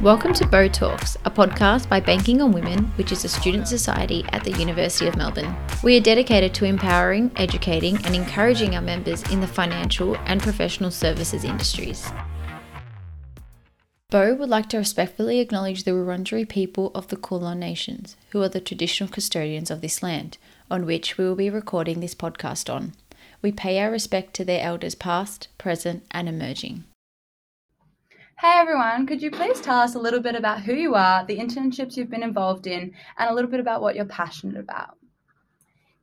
Welcome to BoWTalks, a podcast by Banking on Women, which is a student society at the University of Melbourne. We are dedicated to empowering, educating, and encouraging our members in the financial and professional services industries. BoW would like to respectfully acknowledge the Wurundjeri people of the Kulin Nations, who are the traditional custodians of this land, on which we will be recording this podcast on. We pay our respect to their elders past, present, and emerging. Hey everyone, could you please tell us a little bit about who you are, the internships you've been involved in, and a little bit about what you're passionate about?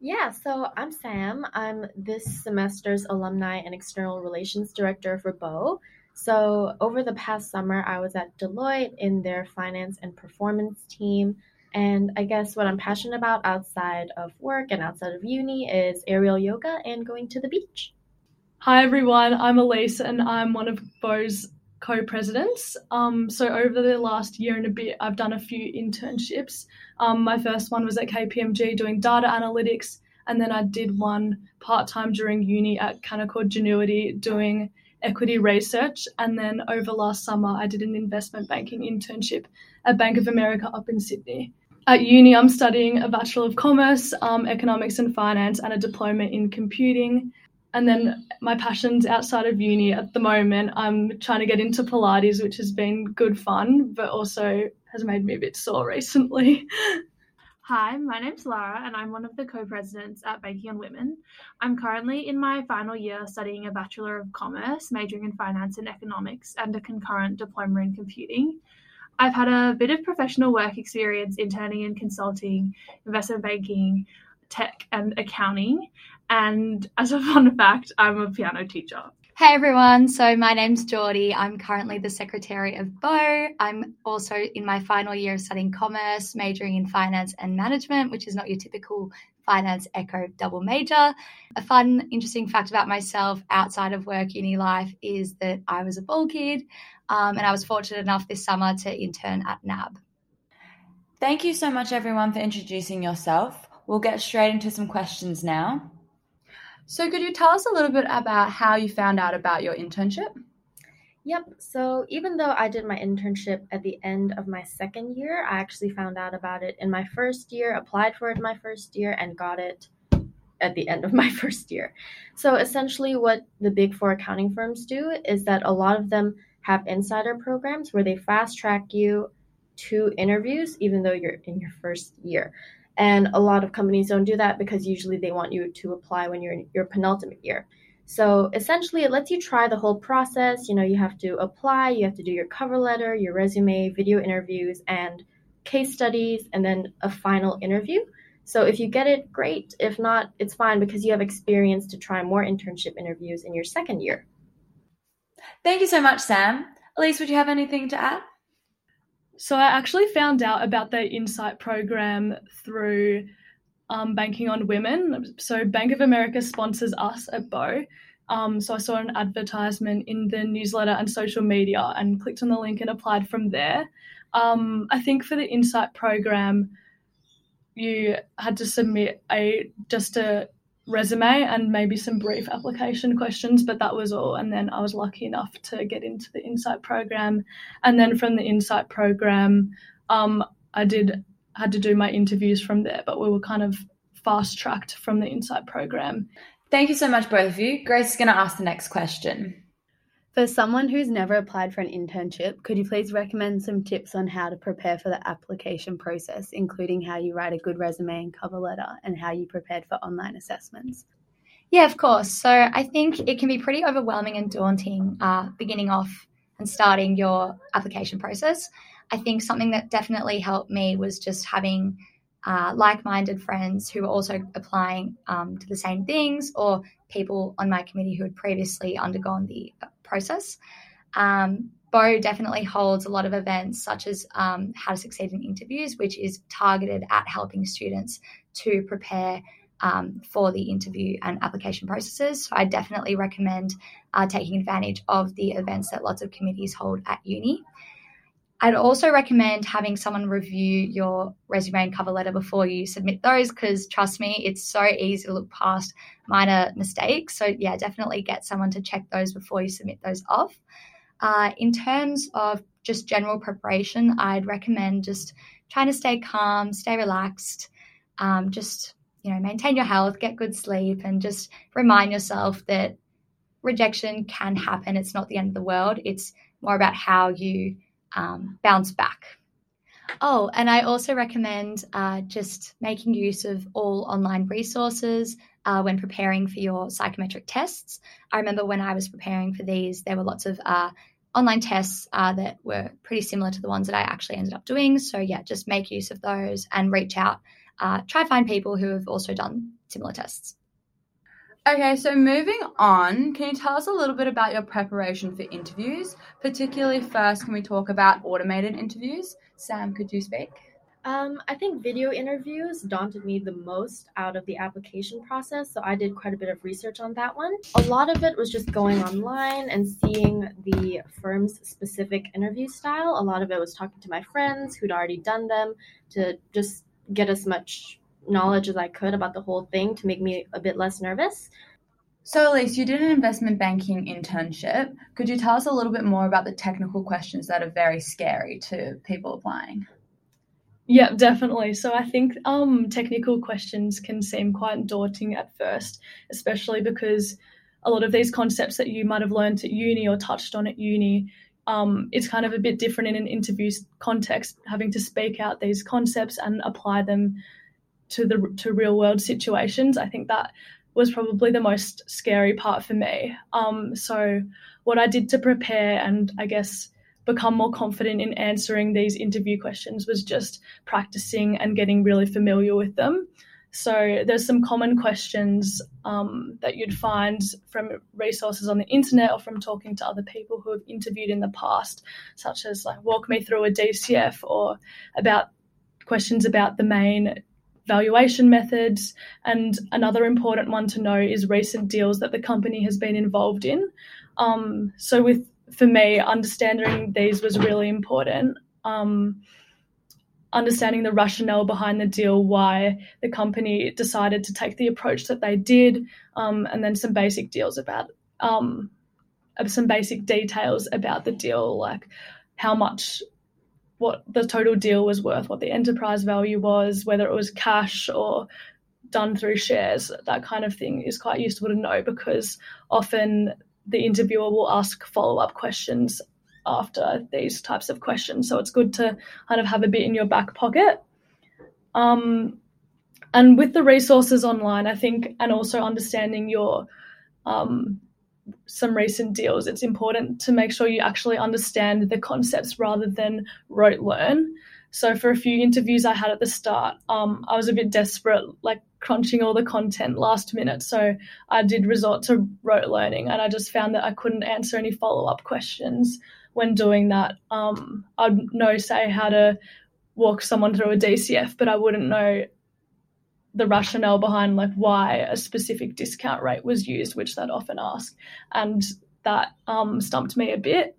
Yeah, so I'm Sam. I'm this semester's alumni and external relations director for BoW. So over the past summer, I was at Deloitte in their finance and performance team. And I guess what I'm passionate about outside of work and outside of uni is aerial yoga and going to the beach. Hi everyone, I'm Elise and I'm one of BoW's co-presidents. Um, so over the last year and a bit, I've done a few internships. Um, my first one was at KPMG doing data analytics, and then I did one part-time during uni at Canaccord Genuity doing equity research. And then over last summer, I did an investment banking internship at Bank of America up in Sydney. At uni, I'm studying a Bachelor of Commerce, um, Economics and Finance, and a diploma in computing. And then mm. my passions outside of uni at the moment, I'm trying to get into Pilates, which has been good fun, but also has made me a bit sore recently. Hi, my name's Lara, and I'm one of the co presidents at Banking on Women. I'm currently in my final year studying a Bachelor of Commerce, majoring in Finance and Economics, and a concurrent diploma in computing. I've had a bit of professional work experience interning in consulting, investment banking, tech, and accounting. And as a fun fact, I'm a piano teacher. Hey everyone, so my name's Jordy. I'm currently the secretary of BoW. I'm also in my final year of studying commerce, majoring in finance and management, which is not your typical finance echo double major. A fun, interesting fact about myself outside of work uni life is that I was a ball kid um, and I was fortunate enough this summer to intern at NAB. Thank you so much, everyone, for introducing yourself. We'll get straight into some questions now. So, could you tell us a little bit about how you found out about your internship? Yep. So even though I did my internship at the end of my second year, I actually found out about it in my first year, applied for it in my first year, and got it at the end of my first year. So essentially, what the big four accounting firms do is that a lot of them have insider programs where they fast track you to interviews, even though you're in your first year. And a lot of companies don't do that because usually they want you to apply when you're in your penultimate year. So essentially, it lets you try the whole process. You know, you have to apply, you have to do your cover letter, your resume, video interviews, and case studies, and then a final interview. So if you get it, great. If not, it's fine because you have experience to try more internship interviews in your second year. Thank you so much, Sam. Elise, would you have anything to add? So I actually found out about the Insight program through um, Banking on Women. So Bank of America sponsors us at BoW. Um, so I saw an advertisement in the newsletter and social media and clicked on the link and applied from there. Um, I think for the Insight program, you had to submit a just a resume and maybe some brief application questions, but that was all. And then I was lucky enough to get into the Insight program. And then from the Insight program, um, I did had to do my interviews from there, but we were kind of fast tracked from the Insight program. Thank you so much, both of you. Grace is going to ask the next question. For someone who's never applied for an internship, could you please recommend some tips on how to prepare for the application process, including how you write a good resume and cover letter and how you prepared for online assessments? Yeah, of course. So I think it can be pretty overwhelming and daunting uh, beginning off and starting your application process. I think something that definitely helped me was just having uh, like minded friends who were also applying um, to the same things or people on my committee who had previously undergone the process. Um, BoW definitely holds a lot of events such as um, How to Succeed in Interviews, which is targeted at helping students to prepare um, for the interview and application processes. So I definitely recommend uh, taking advantage of the events that lots of committees hold at uni. I'd also recommend having someone review your resume and cover letter before you submit those because trust me, it's so easy to look past minor mistakes. So, yeah, definitely get someone to check those before you submit those off. Uh, in terms of just general preparation, I'd recommend just trying to stay calm, stay relaxed, um, just you know maintain your health, get good sleep, and just remind yourself that rejection can happen. It's not the end of the world. It's more about how you um, bounce back. Oh, and I also recommend uh, just making use of all online resources uh, when preparing for your psychometric tests. I remember when I was preparing for these, there were lots of uh, online tests uh, that were pretty similar to the ones that I actually ended up doing. So, yeah, just make use of those and reach out. Uh, try find people who have also done similar tests. Okay, so moving on, can you tell us a little bit about your preparation for interviews? Particularly, first, can we talk about automated interviews? Sam, could you speak? Um, I think video interviews daunted me the most out of the application process, so I did quite a bit of research on that one. A lot of it was just going online and seeing the firm's specific interview style. A lot of it was talking to my friends who'd already done them to just get as much knowledge as I could about the whole thing to make me a bit less nervous. So, Elise, you did an investment banking internship. Could you tell us a little bit more about the technical questions that are very scary to people applying? Yeah, definitely. So I think um, technical questions can seem quite daunting at first, especially because a lot of these concepts that you might have learned at uni or touched on at uni, um, it's kind of a bit different in an interview context, having to speak out these concepts and apply them to the to real world situations. I think that was probably the most scary part for me. Um, so what I did to prepare and I guess become more confident in answering these interview questions was just practicing and getting really familiar with them. So there's some common questions um, that you'd find from resources on the internet or from talking to other people who have interviewed in the past, such as like walk me through a DCF or about questions about the main valuation methods. And another important one to know is recent deals that the company has been involved in. Um, so, with for me, understanding these was really important. Um, understanding the rationale behind the deal, why the company decided to take the approach that they did, um, and then some basic deals about um, some basic details about the deal, like how much what the total deal was worth, what the enterprise value was, whether it was cash or done through shares, that kind of thing is quite useful to know because often the interviewer will ask follow up questions after these types of questions. So it's good to kind of have a bit in your back pocket. Um, and with the resources online, I think, and also understanding your um, some recent deals, it's important to make sure you actually understand the concepts rather than rote learn. So for a few interviews I had at the start, um, I was a bit desperate, like crunching all the content last minute. So I did resort to rote learning, and I just found that I couldn't answer any follow up questions when doing that. Um, I'd know, say, how to walk someone through a DCF, but I wouldn't know the rationale behind like why a specific discount rate was used, which they'd often ask, and that um, stumped me a bit.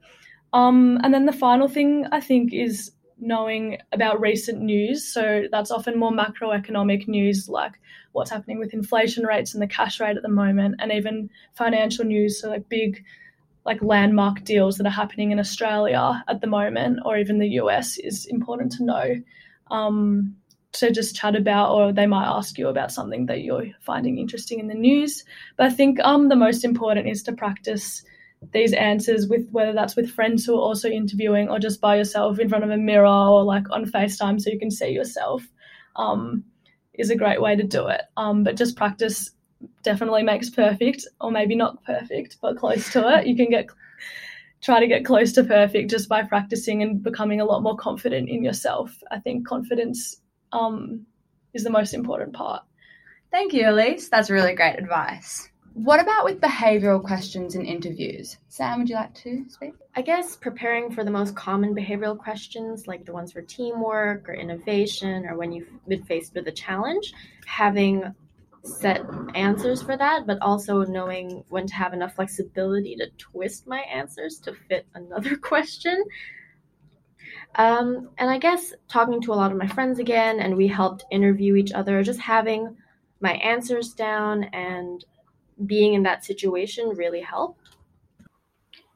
Um, and then the final thing I think is knowing about recent news. So that's often more macroeconomic news, like what's happening with inflation rates and the cash rate at the moment, and even financial news. So like big, like landmark deals that are happening in Australia at the moment, or even the US, is important to know. Um, to just chat about, or they might ask you about something that you're finding interesting in the news. But I think um, the most important is to practice these answers with whether that's with friends who are also interviewing or just by yourself in front of a mirror or like on FaceTime so you can see yourself um, is a great way to do it. Um, but just practice definitely makes perfect, or maybe not perfect, but close to it. You can get try to get close to perfect just by practicing and becoming a lot more confident in yourself. I think confidence um, is the most important part. Thank you, Elise. That's really great advice. What about with behavioral questions in interviews? Sam, would you like to speak? I guess preparing for the most common behavioral questions, like the ones for teamwork or innovation, or when you've been faced with a challenge, having set answers for that, but also knowing when to have enough flexibility to twist my answers to fit another question. Um, and I guess talking to a lot of my friends again, and we helped interview each other, just having my answers down and being in that situation really helped.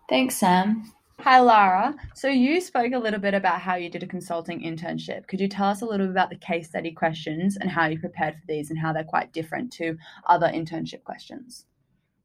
Thanks, Sam. Hi, Lara. So you spoke a little bit about how you did a consulting internship. Could you tell us a little bit about the case study questions and how you prepared for these and how they're quite different to other internship questions?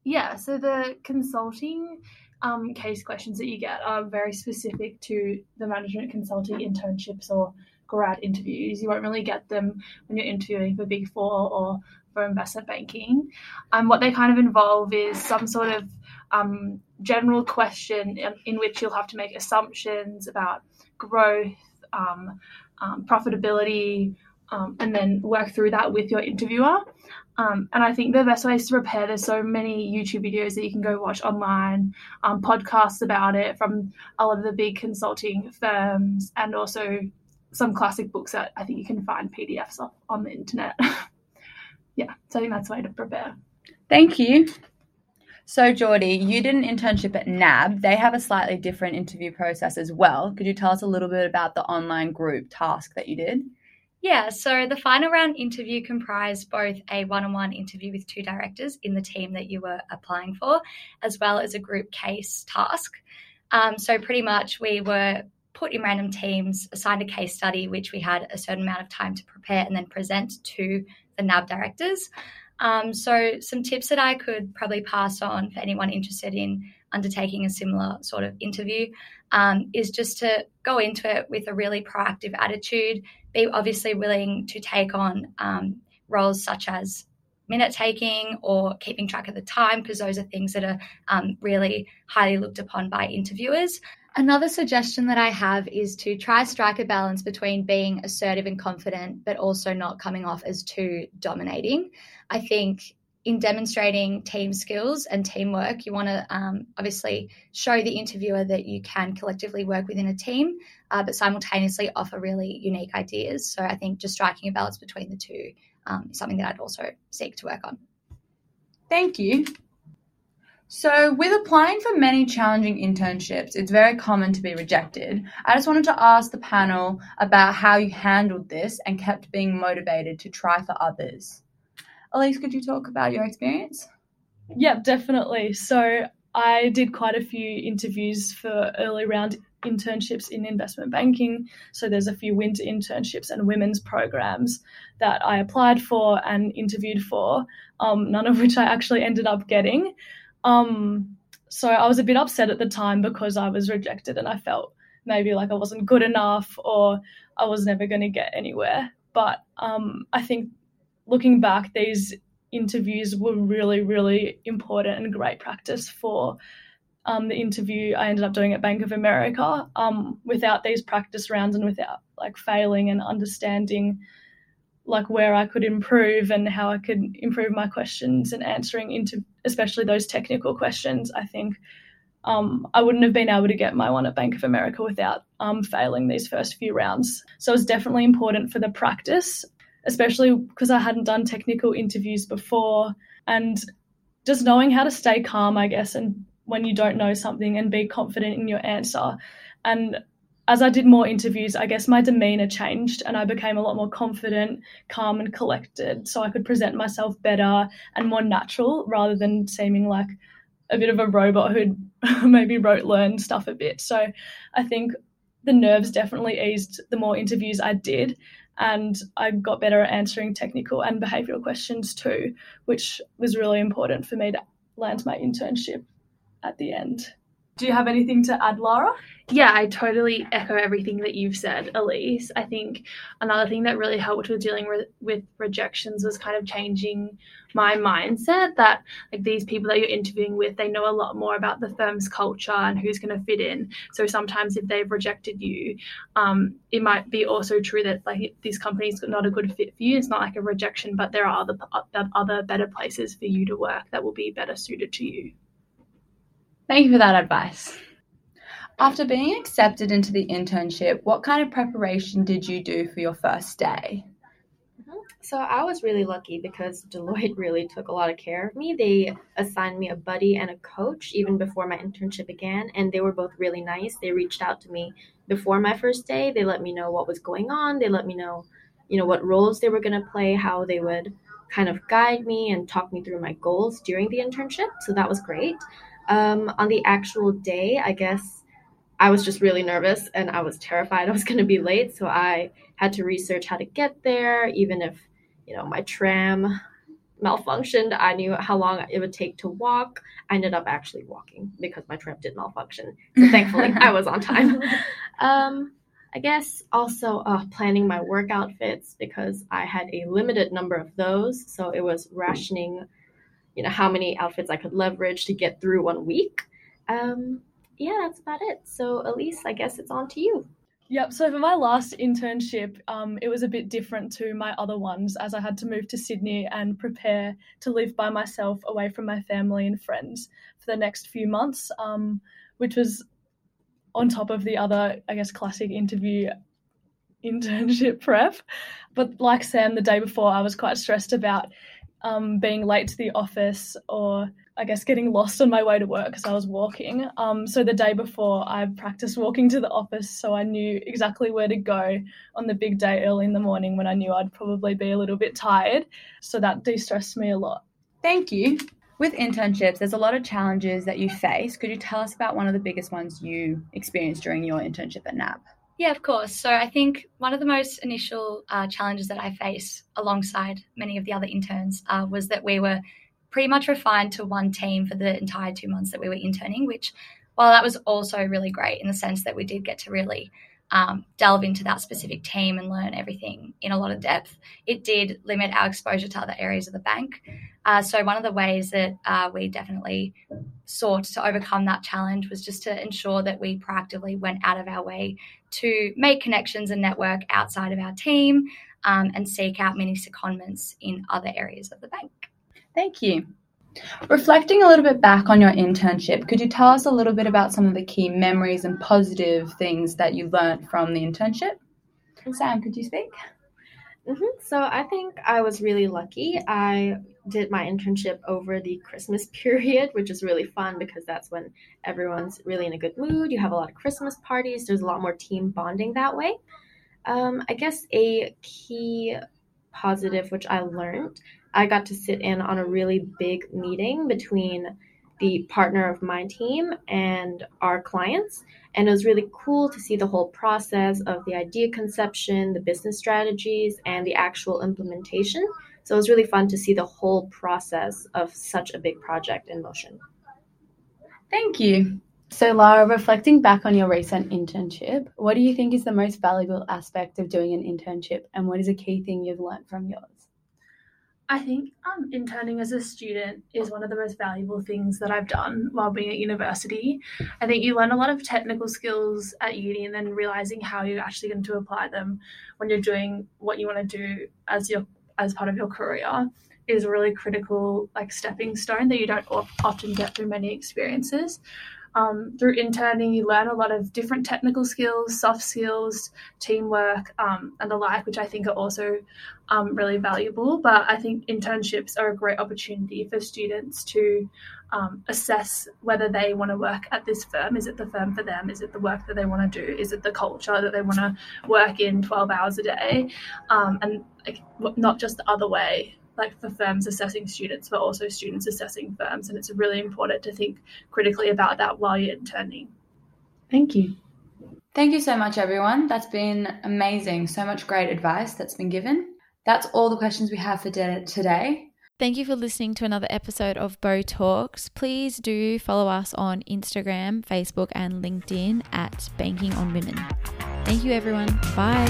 Yeah, so the consulting um, case questions that you get are very specific to the management consulting internships or grad interviews. You won't really get them when you're interviewing for Big Four or for investment banking. Um, what they kind of involve is some sort of um, general question in, in, which you'll have to make assumptions about growth, um, um profitability, um, and then work through that with your interviewer. Um, and I think the best ways to prepare, there's so many YouTube videos that you can go watch online, podcasts about it from a lot of the big consulting firms, and also some classic books that I think you can find PDFs of on the internet. yeah, so I think that's the way to prepare. Thank you. So, Jordy, you did an internship at NAB. They have a slightly different interview process as well. Could you tell us a little bit about the online group task that you did? Yeah, so the final round interview comprised both a one on one interview with two directors in the team that you were applying for, as well as a group case task. Um, so, pretty much, we were put in random teams, assigned a case study, which we had a certain amount of time to prepare and then present to the NAB directors. Um, so, some tips that I could probably pass on for anyone interested in undertaking a similar sort of interview um, is just to go into it with a really proactive attitude, be obviously willing to take on um, roles such as minute taking or keeping track of the time, because those are things that are um, really highly looked upon by interviewers. Another suggestion that I have is to try strike a balance between being assertive and confident, but also not coming off as too dominating. I think in demonstrating team skills and teamwork, you want to um, obviously show the interviewer that you can collectively work within a team, uh, but simultaneously offer really unique ideas. So I think just striking a balance between the two um, is something that I'd also seek to work on. Thank you. So, with applying for many challenging internships, it's very common to be rejected. I just wanted to ask the panel about how you handled this and kept being motivated to try for others. Elise, could you talk about your experience? Yeah, definitely. So, I did quite a few interviews for early round internships in investment banking. So there's a few winter internships and women's programs that I applied for and interviewed for, um, none of which I actually ended up getting. Um, so I was a bit upset at the time because I was rejected and I felt maybe like I wasn't good enough or I was never going to get anywhere. But um, I think looking back, these interviews were really, really important and great practice for um, the interview I ended up doing at Bank of America. Um, without these practice rounds and without like failing and understanding like where I could improve and how I could improve my questions and answering into especially those technical questions. I think um, I wouldn't have been able to get my one at Bank of America without um, failing these first few rounds. So it's definitely important for the practice, especially because I hadn't done technical interviews before and just knowing how to stay calm, I guess, and when you don't know something and be confident in your answer. And as I did more interviews, I guess my demeanor changed and I became a lot more confident, calm, and collected. So I could present myself better and more natural rather than seeming like a bit of a robot who'd maybe wrote learn stuff a bit. So I think the nerves definitely eased the more interviews I did. And I got better at answering technical and behavioral questions too, which was really important for me to land my internship at the end. Do you have anything to add, Lara? Yeah, I totally echo everything that you've said, Elise. I think another thing that really helped with dealing re- with rejections was kind of changing my mindset that like these people that you're interviewing with, they know a lot more about the firm's culture and who's going to fit in. So sometimes if they've rejected you, um, it might be also true that like this company's not a good fit for you. It's not like a rejection, but there are other other better places for you to work that will be better suited to you. Thank you for that advice. After being accepted into the internship, what kind of preparation did you do for your first day? Mm-hmm. So I was really lucky because Deloitte really took a lot of care of me. They assigned me a buddy and a coach even before my internship began, and they were both really nice. They reached out to me before my first day. They let me know what was going on. They let me know, you know, what roles they were going to play, how they would kind of guide me and talk me through my goals during the internship. So that was great. Um, on the actual day, I guess I was just really nervous and I was terrified I was going to be late. So I had to research how to get there, even if, you know, my tram malfunctioned. I knew how long it would take to walk. I ended up actually walking because my tram did malfunction. So thankfully, I was on time. Um, I guess also uh, planning my work outfits because I had a limited number of those. So it was rationing, you know, how many outfits I could leverage to get through one week. Um, yeah, that's about it. So, Elise, I guess it's on to you. Yep. So for my last internship, um, it was a bit different to my other ones as I had to move to Sydney and prepare to live by myself away from my family and friends for the next few months, um, which was on top of the other, I guess, classic interview internship prep. But like Sam, the day before, I was quite stressed about um, being late to the office or I guess getting lost on my way to work because I was walking. Um, so the day before, I practiced walking to the office so I knew exactly where to go on the big day early in the morning when I knew I'd probably be a little bit tired. So that de stressed me a lot. Thank you. With internships, there's a lot of challenges that you face. Could you tell us about one of the biggest ones you experienced during your internship at NAB? Yeah, of course. So I think one of the most initial uh, challenges that I faced alongside many of the other interns uh, was that we were pretty much refined to one team for the entire two months that we were interning, which, while that was also really great in the sense that we did get to really um, delve into that specific team and learn everything in a lot of depth, it did limit our exposure to other areas of the bank. Uh, so, one of the ways that uh, we definitely sought to overcome that challenge was just to ensure that we proactively went out of our way to make connections and network outside of our team um, and seek out many secondments in other areas of the bank. Thank you. Reflecting a little bit back on your internship, could you tell us a little bit about some of the key memories and positive things that you learned from the internship? Sam, could you speak? Mm-hmm. So I think I was really lucky. I did my internship over the Christmas period, which is really fun because that's when everyone's really in a good mood. You have a lot of Christmas parties. There's a lot more team bonding that way. Um, I guess a key positive which I learned I got to sit in on a really big meeting between the partner of my team and our clients. And it was really cool to see the whole process of the idea conception, the business strategies, and the actual implementation. So it was really fun to see the whole process of such a big project in motion. Thank you. So, Lara, reflecting back on your recent internship, what do you think is the most valuable aspect of doing an internship, and what is a key thing you've learned from yours? I think um, interning as a student is one of the most valuable things that I've done while being at university. I think you learn a lot of technical skills at uni and then realizing how you're actually going to apply them when you're doing what you want to do as your as part of your career is a really critical like stepping stone that you don't often get through many experiences um, through interning, you learn a lot of different technical skills, soft skills, teamwork, um, and the like, which I think are also um, really valuable. But I think internships are a great opportunity for students to um, assess whether they want to work at this firm. Is it the firm for them? Is it the work that they want to do? Is it the culture that they want to work in 12 hours a day? Um, and like, not just the other way like for firms assessing students, but also students assessing firms. And it's really important to think critically about that while you're interning. Thank you. Thank you so much, everyone. That's been amazing. So much great advice that's been given. That's all the questions we have for today. Thank you for listening to another episode of BoWTalks. Please do follow us on Instagram, Facebook, and LinkedIn at Banking on Women. Thank you, everyone. Bye.